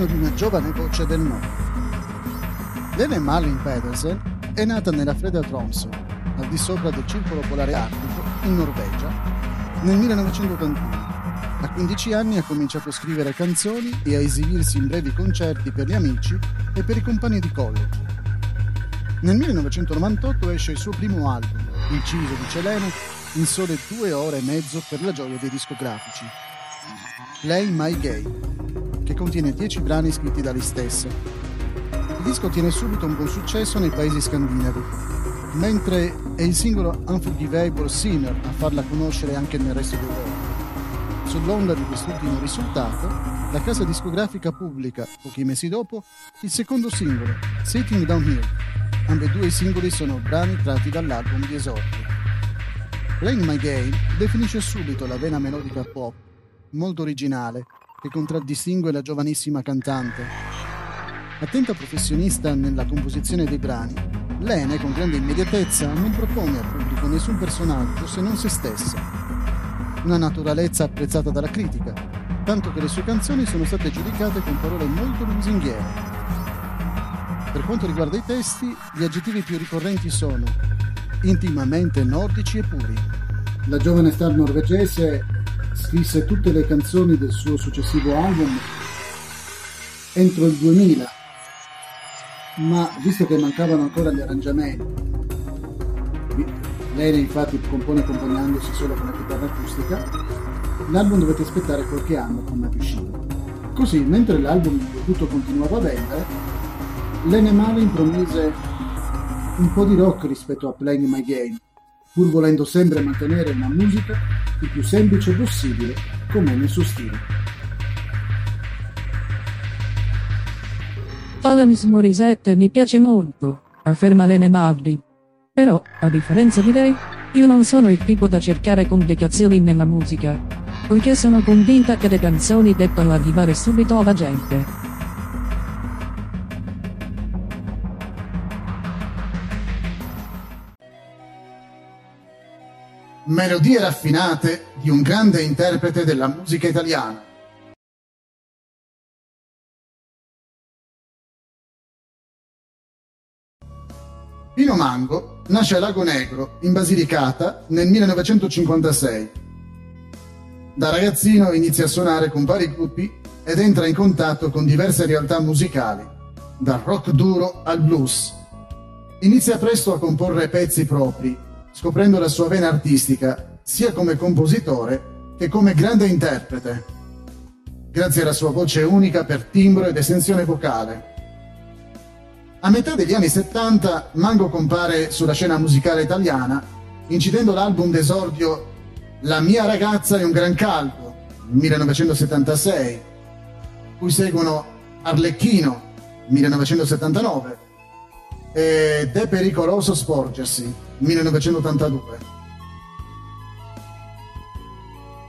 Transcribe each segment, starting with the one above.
fascino di una giovane voce del nord. Lene Marlin Pedersen è nata nella fredda Tromsø, al di sopra del circolo polare artico, in Norvegia, nel 1981. A 15 anni ha cominciato a scrivere canzoni e a esibirsi in brevi concerti per gli amici e per i compagni di college. Nel 1998 esce il suo primo album, inciso di Celene, in sole due ore e mezzo per la gioia dei discografici. Play My Game, contiene 10 brani scritti da lei stessa. Il disco ottiene subito un buon successo nei paesi scandinavi, mentre è il singolo Unforgivable Sinner a farla conoscere anche nel resto d'Europa. Sull'onda di quest'ultimo risultato, la casa discografica pubblica, pochi mesi dopo, il secondo singolo, Sitting Down Here. Ambedue i singoli sono brani tratti dall'album di esordio. Playing My Game definisce subito la vena melodica pop, molto originale, che contraddistingue la giovanissima cantante. Attenta professionista nella composizione dei brani, Lene con grande immediatezza non propone al pubblico nessun personaggio se non se stessa. Una naturalezza apprezzata dalla critica, tanto che le sue canzoni sono state giudicate con parole molto lusinghiere. Per quanto riguarda i testi, gli aggettivi più ricorrenti sono intimamente nordici e puri. La giovane star norvegese scrisse tutte le canzoni del suo successivo album entro il 2000, ma visto che mancavano ancora gli arrangiamenti, lei infatti compone accompagnandosi solo con la chitarra acustica, l'album dovette aspettare qualche anno prima di uscire. Così, mentre l'album in tutto continuava a vendere, Lene Marlin promise un po' di rock rispetto a Playing My Game, pur volendo sempre mantenere una musica il più semplice possibile, come nel suo stile. Alanis Morissette mi piace molto, afferma Lene Marlin. Però, a differenza di lei, io non sono il tipo da cercare complicazioni nella musica, poiché sono convinta che le canzoni debbano arrivare subito alla gente. Melodie raffinate di un grande interprete della musica italiana. Pino Mango nasce a Lago Negro, in Basilicata, nel 1956. Da ragazzino inizia a suonare con vari gruppi ed entra in contatto con diverse realtà musicali, dal rock duro al blues. Inizia presto a comporre pezzi propri, scoprendo la sua vena artistica sia come compositore che come grande interprete, grazie alla sua voce unica per timbro ed estensione vocale. A metà degli anni 70 Mango compare sulla scena musicale italiana, incidendo l'album d'esordio La mia ragazza è un gran caldo, 1976, cui seguono Arlecchino, 1979, ed È pericoloso sporgersi, 1982.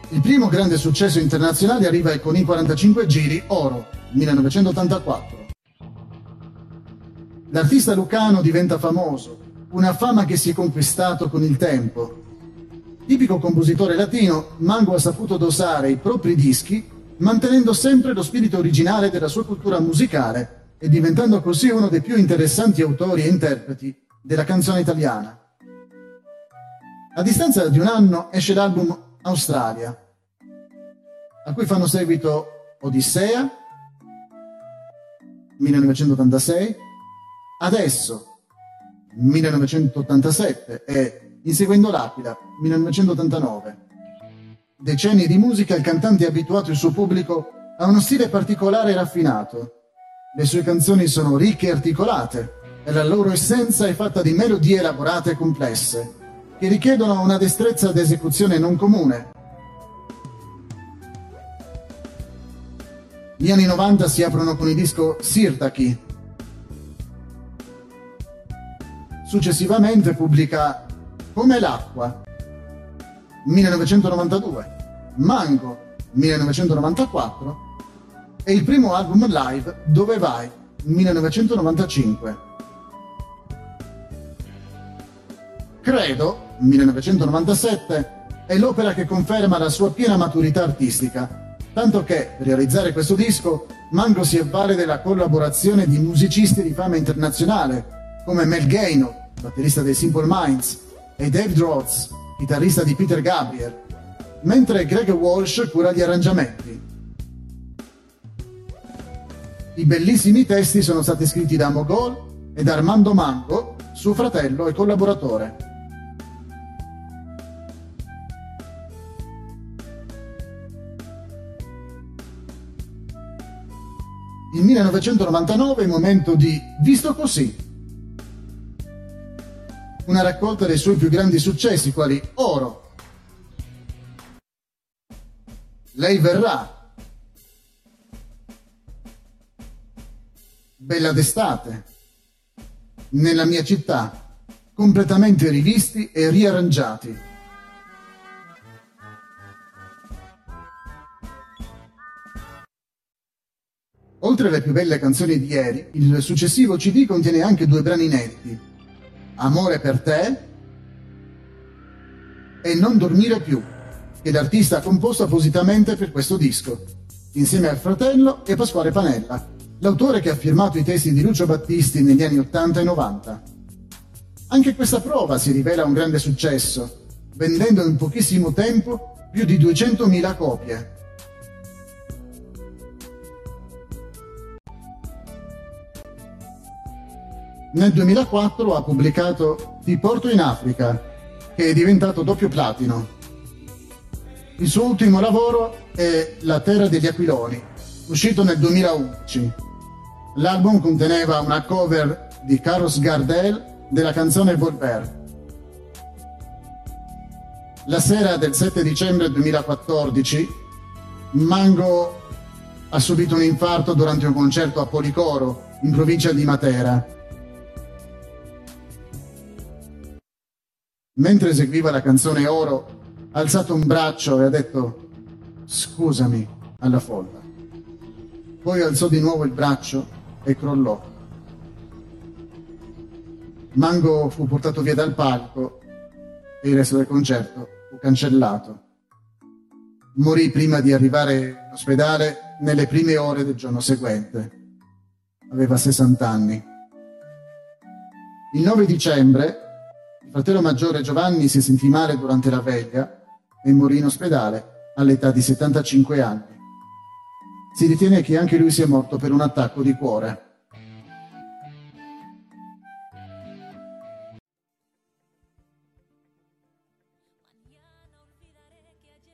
Il primo grande successo internazionale arriva con i 45 giri Oro, 1984. L'artista lucano diventa famoso, una fama che si è conquistato con il tempo. Tipico compositore latino, Mango ha saputo dosare i propri dischi, mantenendo sempre lo spirito originale della sua cultura musicale e diventando così uno dei più interessanti autori e interpreti della canzone italiana. A distanza di un anno esce l'album Australia, a cui fanno seguito Odissea, 1986, Adesso, 1987 e Inseguendo l'Aquila, 1989. Decenni di musica, il cantante ha abituato il suo pubblico a uno stile particolare e raffinato. Le sue canzoni sono ricche e articolate e la loro essenza è fatta di melodie elaborate e complesse, che richiedono una destrezza d'esecuzione non comune. Gli anni 90 si aprono con il disco Sirtaki, Successivamente pubblica Come l'acqua, 1992, Mango, 1994 e il primo album live Dove vai, 1995. Credo, 1997, è l'opera che conferma la sua piena maturità artistica Tanto che, per realizzare questo disco, Mango si avvale della collaborazione di musicisti di fama internazionale, come Mel Gaynor, batterista dei Simple Minds, e Dave Rhodes, chitarrista di Peter Gabriel, mentre Greg Walsh cura gli arrangiamenti. I bellissimi testi sono stati scritti da Mogol ed Armando Mango, suo fratello e collaboratore. Il 1999 è il momento di Visto così, una raccolta dei suoi più grandi successi, quali Oro, Lei verrà, Bella d'estate, Nella mia città, completamente rivisti e riarrangiati. Oltre alle più belle canzoni di ieri, il successivo CD contiene anche due brani inediti. Amore per te e Non dormire più, che l'artista ha composto appositamente per questo disco, insieme al fratello e Pasquale Panella, l'autore che ha firmato i testi di Lucio Battisti negli anni 80 e 90. Anche questa prova si rivela un grande successo, vendendo in pochissimo tempo più di 200.000 copie. Nel 2004 ha pubblicato Ti porto in Africa, che è diventato doppio platino. Il suo ultimo lavoro è La terra degli aquiloni, uscito nel 2011. L'album conteneva una cover di Carlos Gardel della canzone Volver. La sera del 7 dicembre 2014 Mango ha subito un infarto durante un concerto a Policoro, in provincia di Matera mentre eseguiva la canzone Oro, ha alzato un braccio e ha detto scusami alla folla. Poi alzò di nuovo il braccio e crollò. Mango fu portato via dal palco e il resto del concerto fu cancellato. Morì prima di arrivare in ospedale nelle prime ore del giorno seguente. Aveva 60 anni. Il 9 dicembre il fratello maggiore Giovanni si sentì male durante la veglia e morì in ospedale all'età di 75 anni. Si ritiene che anche lui sia morto per un attacco di cuore.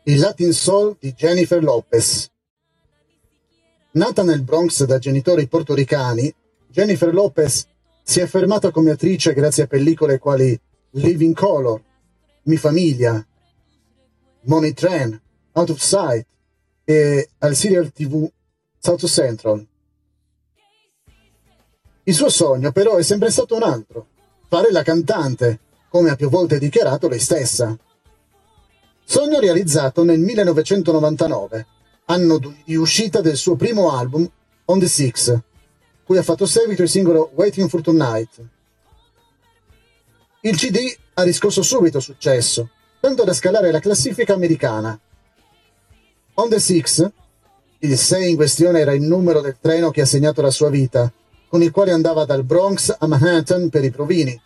Il Latin Soul di Jennifer Lopez. Nata nel Bronx da genitori portoricani, Jennifer Lopez si è affermata come attrice grazie a pellicole quali Living Color, Mi Famiglia, Money Train, Out of Sight e al serial TV South Central. Il suo sogno però è sempre stato un altro, fare la cantante, come ha più volte dichiarato lei stessa. Sogno realizzato nel 1999, anno di uscita del suo primo album On the Six, cui ha fatto seguito il singolo Waiting for Tonight. Il CD ha riscosso subito successo, tanto da scalare la classifica americana. On the Six, il 6 in questione era il numero del treno che ha segnato la sua vita, con il quale andava dal Bronx a Manhattan per i provini,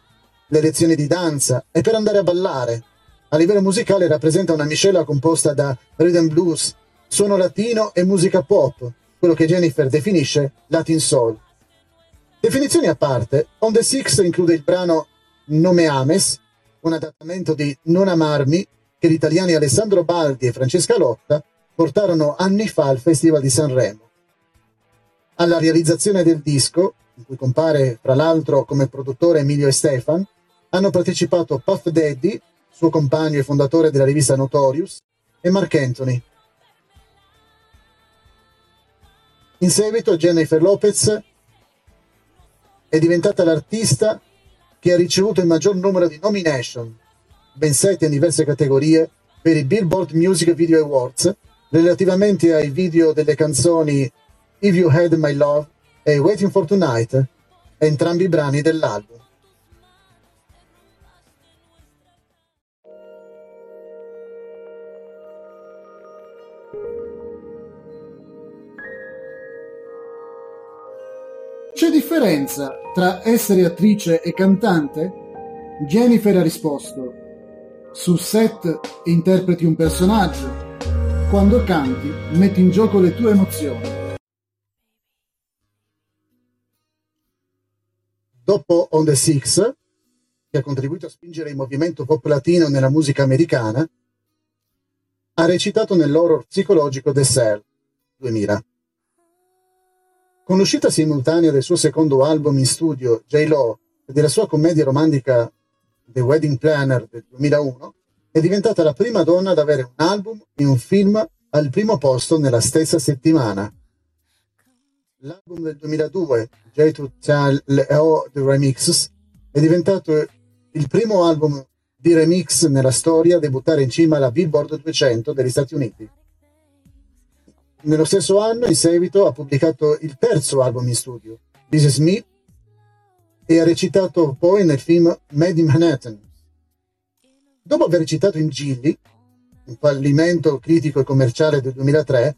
le lezioni di danza e per andare a ballare. A livello musicale rappresenta una miscela composta da rhythm blues, suono latino e musica pop, quello che Jennifer definisce Latin Soul. Definizioni a parte, On the Six include il brano Nome Ames, un adattamento di Non amarmi che gli italiani Alessandro Baldi e Francesca Lotta portarono anni fa al Festival di Sanremo. Alla realizzazione del disco, in cui compare fra l'altro come produttore Emilio e Stefan, hanno partecipato Puff Daddy, suo compagno e fondatore della rivista Notorious, e Mark Anthony. In seguito Jennifer Lopez è diventata l'artista che ha ricevuto il maggior numero di nomination, ben sette in diverse categorie, per i Billboard Music Video Awards, Relativamente ai video delle canzoni If You Had My Love e Waiting for Tonight, entrambi i brani dell'album. C'è differenza tra essere attrice e cantante? Jennifer ha risposto: Sul set interpreti un personaggio, quando canti metti in gioco le tue emozioni. Dopo On the Six, che ha contribuito a spingere il movimento pop latino nella musica americana, ha recitato nell'horror psicologico The Cell 2000. Con l'uscita simultanea del suo secondo album in studio, J-Lo, e della sua commedia romantica The Wedding Planner del 2001, è diventata la prima donna ad avere un album e un film al primo posto nella stessa settimana. L'album del 2002, J2 Tell The Remixes, è diventato il primo album di remix nella storia a debuttare in cima alla Billboard 200 degli Stati Uniti. Nello stesso anno, in seguito, ha pubblicato il terzo album in studio, This Is Me, e ha recitato poi nel film Made in Manhattan. Dopo aver recitato in Gilly, un fallimento critico e commerciale del 2003,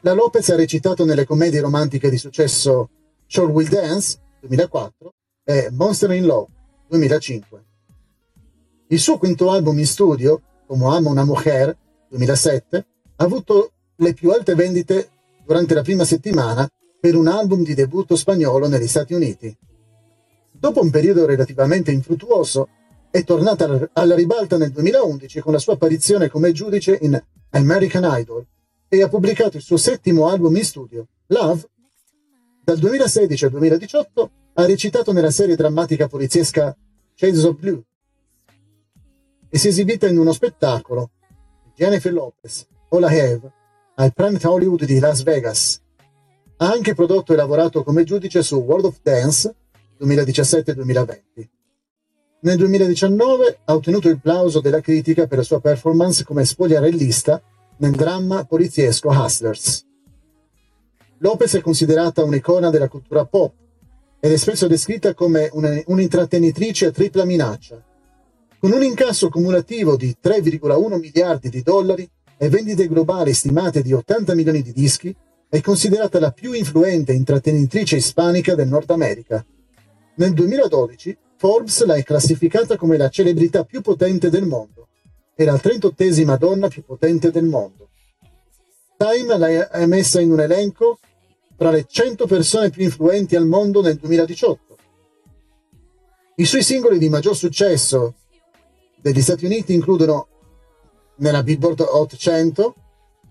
la Lopez ha recitato nelle commedie romantiche di successo Shore Will Dance 2004 e Monster in Law 2005. Il suo quinto album in studio, Como amo una mujer 2007, ha avuto le più alte vendite durante la prima settimana per un album di debutto spagnolo negli Stati Uniti. Dopo un periodo relativamente infruttuoso, è tornata alla ribalta nel 2011 con la sua apparizione come giudice in American Idol e ha pubblicato il suo settimo album in studio, Love. Dal 2016 al 2018 ha recitato nella serie drammatica poliziesca Shades of Blue e si è esibita in uno spettacolo Jennifer Lopez, All I Have, al Planet Hollywood di Las Vegas. Ha anche prodotto e lavorato come giudice su World of Dance 2017-2020. Nel 2019 ha ottenuto il plauso della critica per la sua performance come spogliarellista nel dramma poliziesco Hustlers. Lopez è considerata un'icona della cultura pop ed è spesso descritta come un'intrattenitrice a tripla minaccia. Con un incasso cumulativo di 3,1 miliardi di dollari e vendite globali stimate di 80 milioni di dischi, è considerata la più influente intrattenitrice ispanica del Nord America. Nel 2012 Forbes l'ha classificata come la celebrità più potente del mondo e la 38esima donna più potente del mondo. Time l'ha messa in un elenco tra le 100 persone più influenti al mondo nel 2018. I suoi singoli di maggior successo degli Stati Uniti includono nella Billboard Hot 100,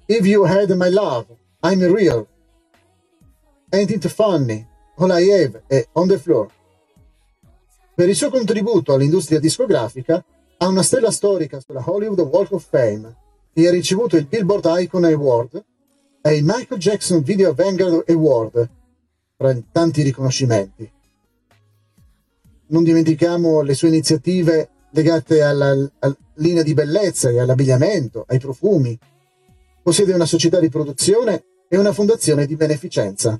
If You Had My Love, I'm Real, Ain't It Funny, All I Have e On The Floor. Per il suo contributo all'industria discografica ha una stella storica sulla Hollywood Walk of Fame e ha ricevuto il Billboard Icon Award e il Michael Jackson Video Vanguard Award, tra tanti riconoscimenti. Non dimentichiamo le sue iniziative legate alla, alla linea di bellezza e all'abbigliamento, ai profumi. Possiede una società di produzione e una fondazione di beneficenza.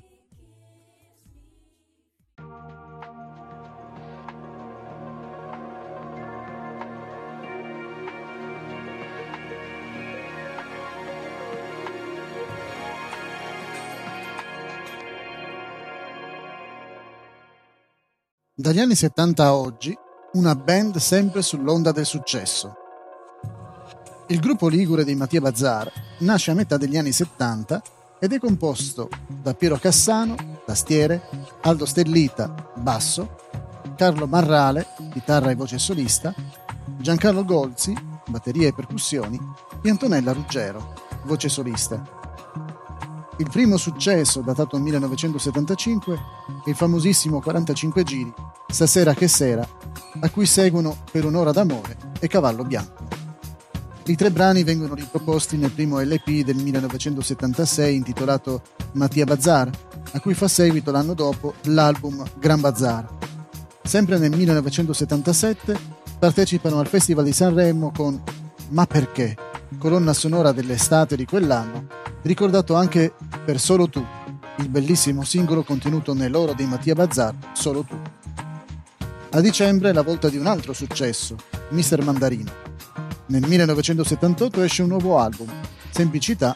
Dagli anni 70 a oggi, una band sempre sull'onda del successo. Il gruppo ligure di Mattia Bazzar nasce a metà degli anni 70 ed è composto da Piero Cassano, tastiere, Aldo Stellita, basso, Carlo Marrale, chitarra e voce solista, Giancarlo Golzi, batteria e percussioni, e Antonella Ruggero, voce solista. Il primo successo, datato 1975, è il famosissimo 45 giri, Stasera che sera, a cui seguono Per un'ora d'amore e Cavallo bianco. I tre brani vengono riproposti nel primo LP del 1976 intitolato Mattia Bazar, a cui fa seguito l'anno dopo l'album Gran Bazar. Sempre nel 1977 partecipano al Festival di Sanremo con Ma perché? Colonna sonora dell'estate di quell'anno, ricordato anche per Solo tu, il bellissimo singolo contenuto nell'oro di Mattia Bazzar, Solo tu. A dicembre è la volta di un altro successo, Mr. Mandarino. Nel 1978 esce un nuovo album, Semplicità,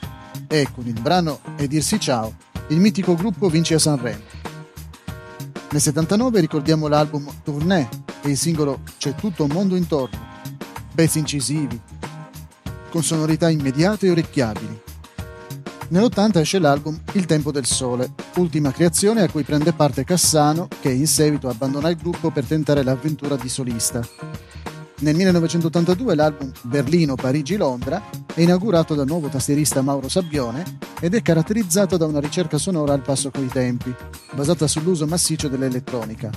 e con il brano E dirsi ciao, il mitico gruppo vince a Sanremo. Nel 79 ricordiamo l'album Tournée e il singolo C'è tutto un mondo intorno, pezzi incisivi, con sonorità immediate e orecchiabili. Nell'80 esce l'album Il tempo del sole, ultima creazione a cui prende parte Cassano, che in seguito abbandona il gruppo per tentare l'avventura di solista. Nel 1982 l'album Berlino, Parigi, Londra è inaugurato dal nuovo tastierista Mauro Sabbione ed è caratterizzato da una ricerca sonora al passo coi tempi, basata sull'uso massiccio dell'elettronica.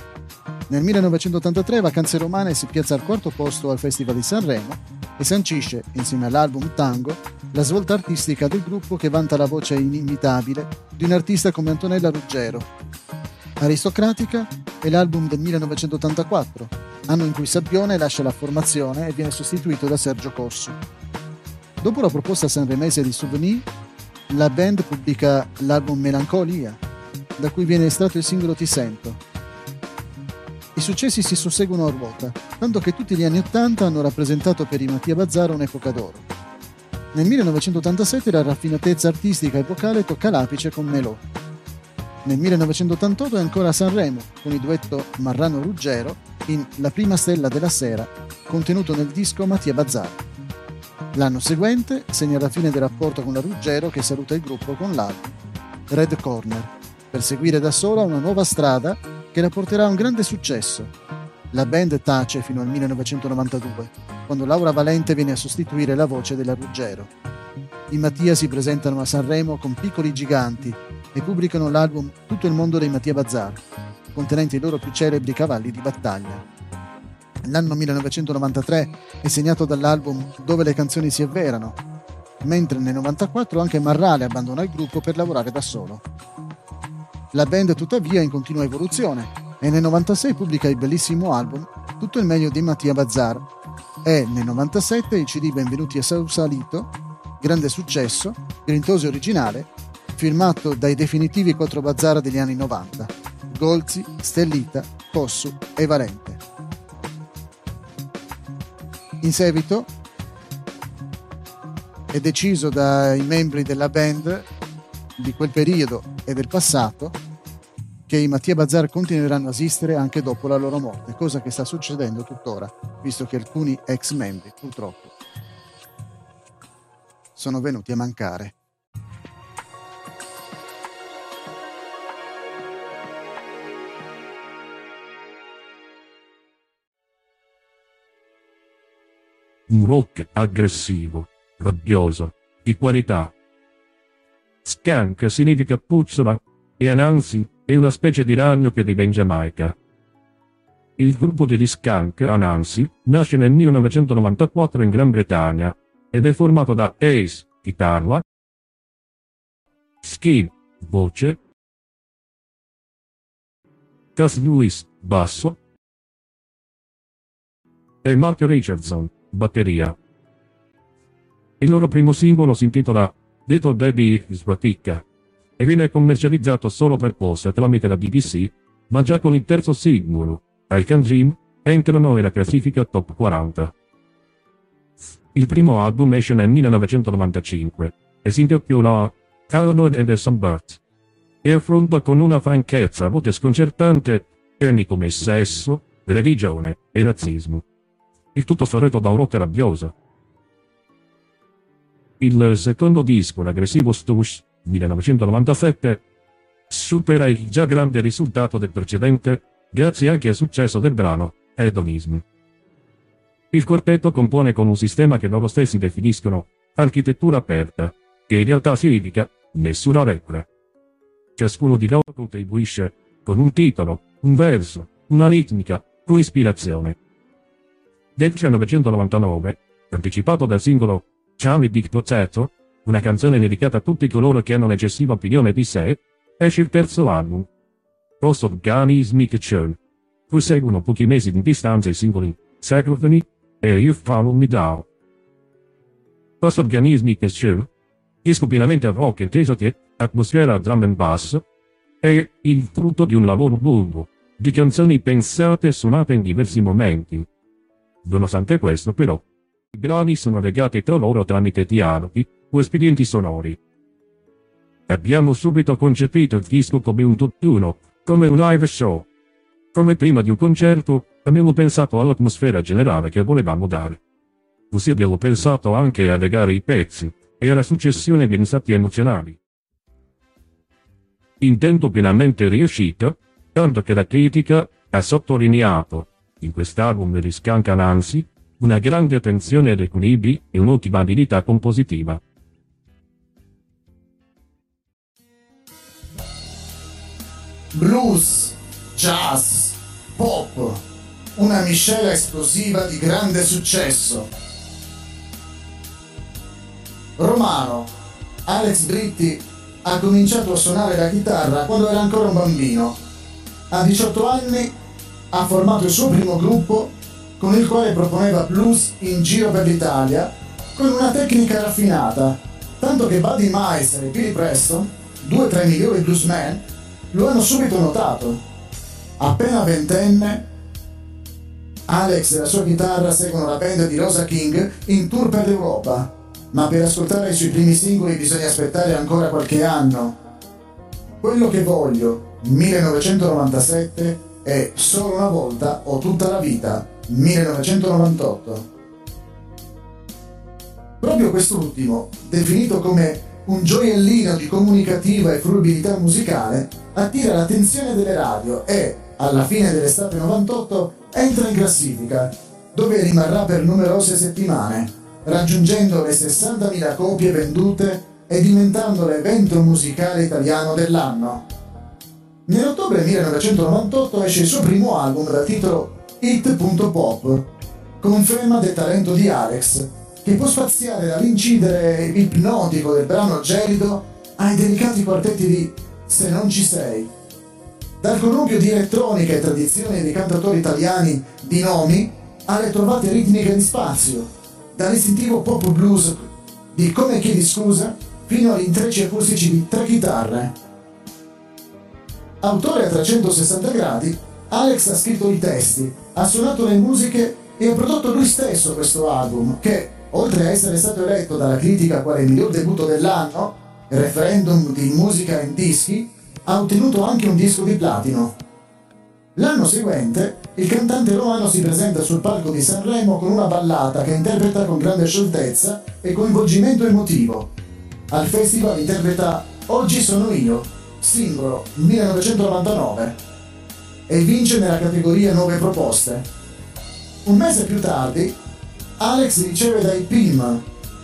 Nel 1983 Vacanze Romane si piazza al quarto posto al Festival di Sanremo e sancisce, insieme all'album Tango, la svolta artistica del gruppo che vanta la voce inimitabile di un artista come Antonella Ruggero. Aristocratica è l'album del 1984, anno in cui Sabbione lascia la formazione e viene sostituito da Sergio Cossu. Dopo la proposta sanremese di Souvenir, la band pubblica l'album Melancolia, da cui viene estratto il singolo Ti sento. I successi si susseguono a ruota, tanto che tutti gli anni Ottanta hanno rappresentato per i Mattia Bazzaro un'epoca d'oro. Nel 1987 la raffinatezza artistica e vocale tocca l'apice con Melò. Nel 1988 è ancora a Sanremo, con il duetto Marrano-Ruggero in La prima stella della sera, contenuto nel disco Mattia Bazzar. L'anno seguente segna la fine del rapporto con la Ruggero che saluta il gruppo con l'album Red Corner, per seguire da sola una nuova strada che la porterà a un grande successo. La band tace fino al 1992, quando Laura Valente viene a sostituire la voce della Ruggero. I Mattia si presentano a Sanremo con piccoli giganti e pubblicano l'album Tutto il mondo dei Mattia Bazzar, contenente i loro più celebri cavalli di battaglia. L'anno 1993 è segnato dall'album Dove le canzoni si avverano, mentre nel 1994 anche Marrale abbandona il gruppo per lavorare da solo. La band tuttavia è in continua evoluzione e nel 1996 pubblica il bellissimo album Tutto il meglio di Mattia Bazzar e nel 1997 il CD Benvenuti a Sausalito, grande successo, grintoso e originale, firmato dai definitivi quattro Bazzar degli anni 90. Golzi, Stellita, Possu e Valente. In seguito è deciso dai membri della band di quel periodo e del passato che i Mattia Bazzar continueranno a esistere anche dopo la loro morte, cosa che sta succedendo tuttora, visto che alcuni ex membri purtroppo sono venuti a mancare. un rock aggressivo, rabbioso, di qualità. Skank significa puzzola e Anansi è una specie di ragno che vive in Giamaica. Il gruppo degli Skank Anansi nasce nel 1994 in Gran Bretagna ed è formato da Ace, chitarra, Skin, voce, Cass Lewis, basso, e Mark Richardson, batteria. Il loro primo singolo si intitola Little Baby Sbraticca e viene commercializzato solo per posta tramite la BBC, ma già con il terzo singolo, I Can Dream, entrano nella classifica top 40. Il primo album esce nel 1995 e si intitola Paranoid and the Sunbird e affronta con una franchezza a volte sconcertante temi come sesso, religione e razzismo. Il tutto sorretto da un rock rabbioso. Il secondo disco, l'aggressivo Stush, 1997, supera il già grande risultato del precedente, grazie anche al successo del brano Hedonism. Il quartetto compone con un sistema che loro stessi definiscono architettura aperta, che in realtà significa nessuna regola. Ciascuno di loro contribuisce con un titolo, un verso, una ritmica, un'ispirazione del 1999, anticipato dal singolo Charlie Big Potato, una canzone dedicata a tutti coloro che hanno un'eccessiva opinione di sé, esce il terzo album, Post of Ghani's Churn, cui seguono pochi mesi di distanza i singoli Sacrifany e You Follow Me Down. Post of Ghani's Churn, disco pienamente rock inteso che atmosfera drum and bass, è il frutto di un lavoro lungo, di canzoni pensate e suonate in diversi momenti, Nonostante questo, però, i brani sono legati tra loro tramite dialoghi o espedienti sonori. Abbiamo subito concepito il disco come un tutt'uno, come un live show, Come prima di un concerto, abbiamo pensato all'atmosfera generale che volevamo dare. Così abbiamo pensato anche a legare i pezzi e alla successione di stati emozionali. Intento pienamente riuscito, tanto che la critica ha sottolineato, in quest'album di Scanca Nancy, una grande attenzione ad equilibri e un'ottima abilità compositiva. Blues, jazz, pop, una miscela esplosiva di grande successo. Romano, Alex Britti ha cominciato a suonare la chitarra quando era ancora un bambino. A 18 anni ha formato il suo primo gruppo con il quale proponeva blues in giro per l'Italia con una tecnica raffinata, tanto che Buddy Meister e Billy Preston, due tra i migliori bluesmen, lo hanno subito notato. Appena ventenne, Alex e la sua chitarra seguono la band di Rosa King in tour per l'Europa, ma per ascoltare i suoi primi singoli bisogna aspettare ancora qualche anno. Quello che voglio, 1997, è Solo una volta o tutta la vita, 1998. Proprio quest'ultimo, definito come un gioiellino di comunicativa e fruibilità musicale, attira l'attenzione delle radio e, alla fine dell'estate 98, entra in classifica, dove rimarrà per numerose settimane, raggiungendo le 60.000 copie vendute e diventando l'evento musicale italiano dell'anno. Nell'ottobre 1998 esce il suo primo album dal titolo Hit.pop, conferma del talento di Alex, che può spaziare dall'incidere ipnotico del brano gelido ai delicati quartetti di Se non ci sei. Dal connubio di elettronica e tradizioni dei cantatori italiani di nomi alle trovate ritmiche di spazio, dall'istintivo pop blues di Come chiedi scusa fino agli intrecci acustici di tre chitarre. Autore a 360 gradi, Alex ha scritto i testi, ha suonato le musiche e ha prodotto lui stesso questo album che, oltre a essere stato eletto dalla critica quale miglior debutto dell'anno, referendum di musica in dischi, ha ottenuto anche un disco di platino. L'anno seguente, il cantante romano si presenta sul palco di Sanremo con una ballata che interpreta con grande scioltezza e coinvolgimento emotivo. Al festival interpreta Oggi sono io, singolo 1999 e vince nella categoria 9 proposte. Un mese più tardi, Alex riceve dai PIM,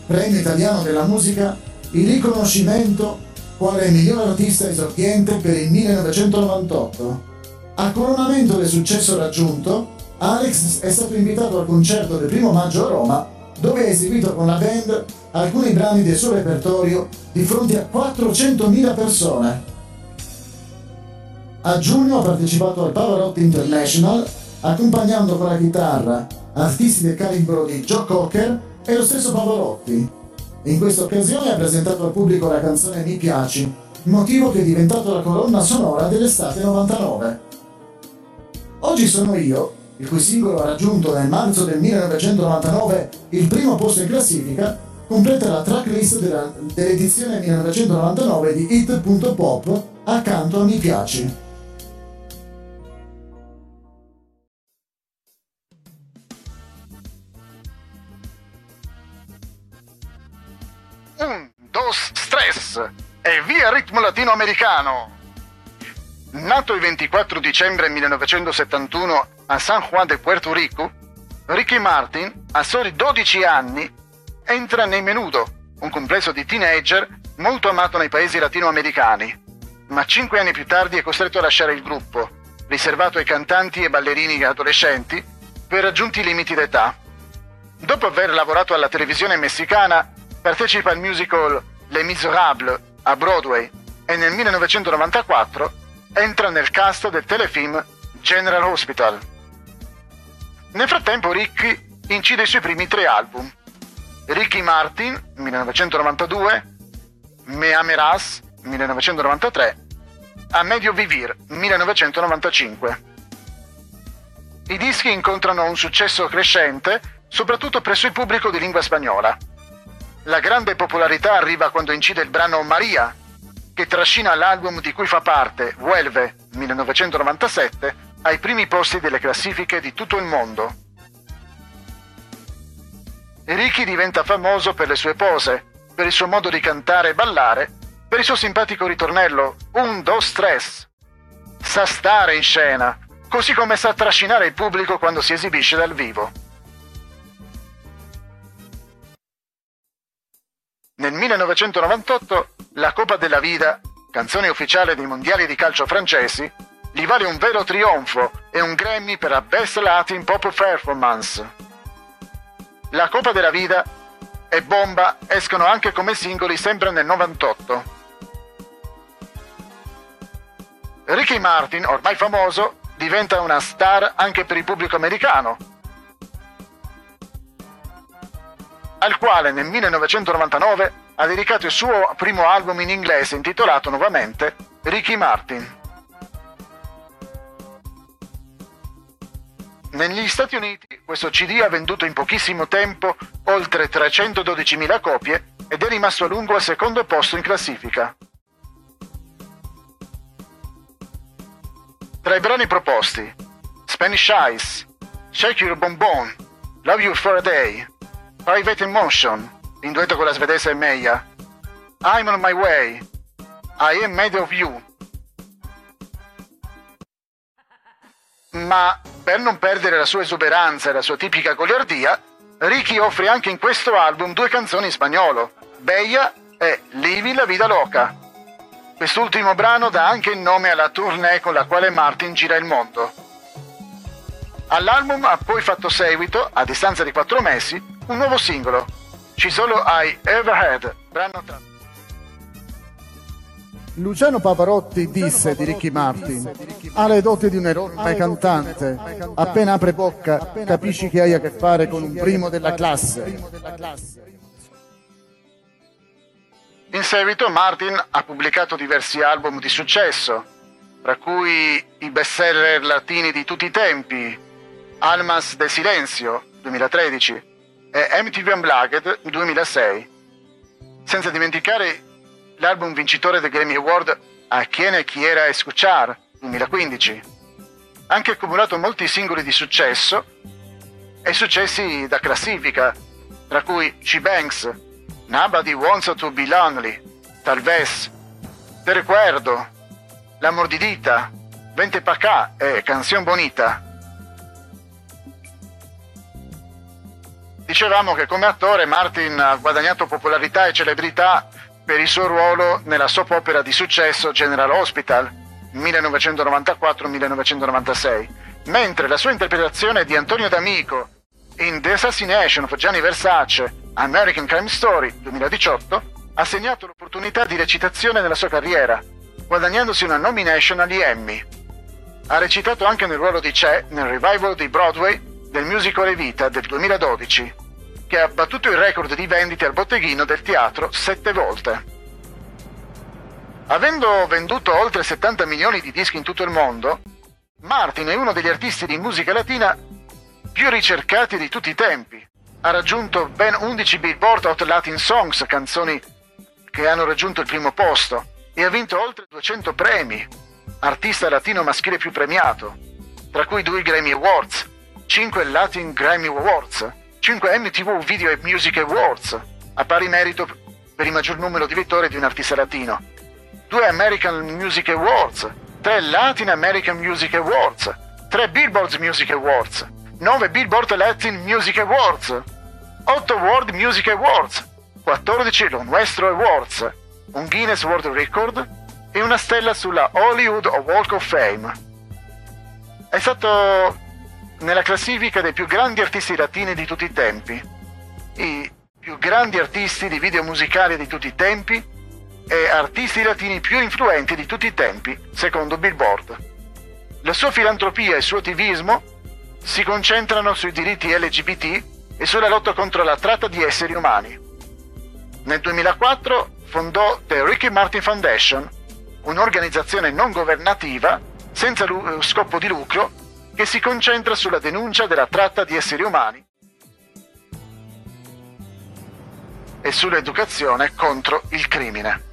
Premio Italiano della Musica, il riconoscimento quale miglior artista esordiente per il 1998. A coronamento del successo raggiunto, Alex è stato invitato al concerto del primo maggio a Roma, dove ha eseguito con la band alcuni brani del suo repertorio di fronte a 400.000 persone. A giugno ha partecipato al Pavarotti International accompagnando con la chitarra artisti del calibro di Joe Cocker e lo stesso Pavarotti. In questa occasione ha presentato al pubblico la canzone Mi piaci, motivo che è diventato la colonna sonora dell'estate 99. Oggi sono io, il cui singolo ha raggiunto nel marzo del 1999 il primo posto in classifica, completa la tracklist della, dell'edizione 1999 di Hit.pop accanto a Mi piaci. E via ritmo latinoamericano. Nato il 24 dicembre 1971 a San Juan de Puerto Rico, Ricky Martin, a soli 12 anni, entra nei Menudo, un complesso di teenager molto amato nei paesi latinoamericani, ma 5 anni più tardi è costretto a lasciare il gruppo, riservato ai cantanti e ballerini adolescenti, per raggiunti limiti d'età. Dopo aver lavorato alla televisione messicana, partecipa al musical Les Miserables a Broadway e nel 1994 entra nel cast del telefilm General Hospital. Nel frattempo Ricky incide i suoi primi tre album. Ricky Martin, 1992, Me Ameras, 1993, A Medio Vivir, 1995. I dischi incontrano un successo crescente, soprattutto presso il pubblico di lingua spagnola. La grande popolarità arriva quando incide il brano Maria, che trascina l'album di cui fa parte, Vuelve, 1997, ai primi posti delle classifiche di tutto il mondo. Ricky diventa famoso per le sue pose, per il suo modo di cantare e ballare, per il suo simpatico ritornello un, dos, tres. Sa stare in scena, così come sa trascinare il pubblico quando si esibisce dal vivo. Nel 1998 la Coppa della Vida, canzone ufficiale dei mondiali di calcio francesi, gli vale un vero trionfo e un Grammy per la Best Latin Pop Performance. La Coppa della Vida e Bomba escono anche come singoli sempre nel 98. Ricky Martin, ormai famoso, diventa una star anche per il pubblico americano, al quale nel 1999 ha dedicato il suo primo album in inglese intitolato nuovamente Ricky Martin. Negli Stati Uniti questo CD ha venduto in pochissimo tempo oltre 312.000 copie ed è rimasto a lungo al secondo posto in classifica. Tra i brani proposti, Spanish Eyes, Shake Your Bonbon, Love You For A Day, Private Emotion, in duetto con la svedese Meia, I'm On My Way, I Am Made Of You. Ma per non perdere la sua esuberanza e la sua tipica goliardia, Ricky offre anche in questo album due canzoni in spagnolo, Bella e Livi la vida loca. Quest'ultimo brano dà anche il nome alla tournée con la quale Martin gira il mondo. All'album ha poi fatto seguito, a distanza di quattro mesi, un nuovo singolo, She's All I Ever Had, brano tratto. Luciano Pavarotti disse di Ricky Martin: Ha le doti di un enorme cantante. Appena apre bocca, capisci che hai a che fare con un primo della classe. In seguito Martin ha pubblicato diversi album di successo, tra cui i bestseller latini di tutti i tempi, Almas de Silenzio 2013 e MTV Unplugged 2006. Senza dimenticare l'album vincitore del Grammy Award A Chiene Chiera Escuchar 2015. Ha anche accumulato molti singoli di successo e successi da classifica, tra cui She Banks, Nobody Wants to Be Lonely, Talvez, Te Recuerdo, La Mordidita, Vente pa' cá e Canción Bonita. Dicevamo che come attore Martin ha guadagnato popolarità e celebrità per il suo ruolo nella soap opera di successo General Hospital 1994-1996, mentre la sua interpretazione di Antonio D'Amico in The Assassination of Gianni Versace American Crime Story 2018 ha segnato l'opportunità di recitazione nella sua carriera, guadagnandosi una nomination agli Emmy. Ha recitato anche nel ruolo di Che nel revival di Broadway del musical Evita del 2012, che ha battuto il record di vendite al botteghino del teatro sette volte. Avendo venduto oltre 70 milioni di dischi in tutto il mondo, Martin è uno degli artisti di musica latina più ricercati di tutti i tempi. Ha raggiunto ben 11 Billboard Hot Latin Songs, canzoni che hanno raggiunto il primo posto, e ha vinto oltre 200 premi, artista latino maschile più premiato, tra cui due Grammy Awards, 5 Latin Grammy Awards, 5 MTV Video and Music Awards, a pari merito per il maggior numero di vittorie di un artista latino, 2 American Music Awards, 3 Latin American Music Awards, 3 Billboard Music Awards, 9 Billboard Latin Music Awards, 8 World Music Awards, 14 Lone Westro Awards, un Guinness World Record e una stella sulla Hollywood Walk of Fame. È stato nella classifica dei più grandi artisti latini di tutti i tempi, i più grandi artisti di video musicali di tutti i tempi e artisti latini più influenti di tutti i tempi, secondo Billboard. La sua filantropia e il suo attivismo si concentrano sui diritti LGBT e sulla lotta contro la tratta di esseri umani. Nel 2004 fondò The Ricky Martin Foundation, un'organizzazione non governativa senza lu- scopo di lucro che si concentra sulla denuncia della tratta di esseri umani e sull'educazione contro il crimine.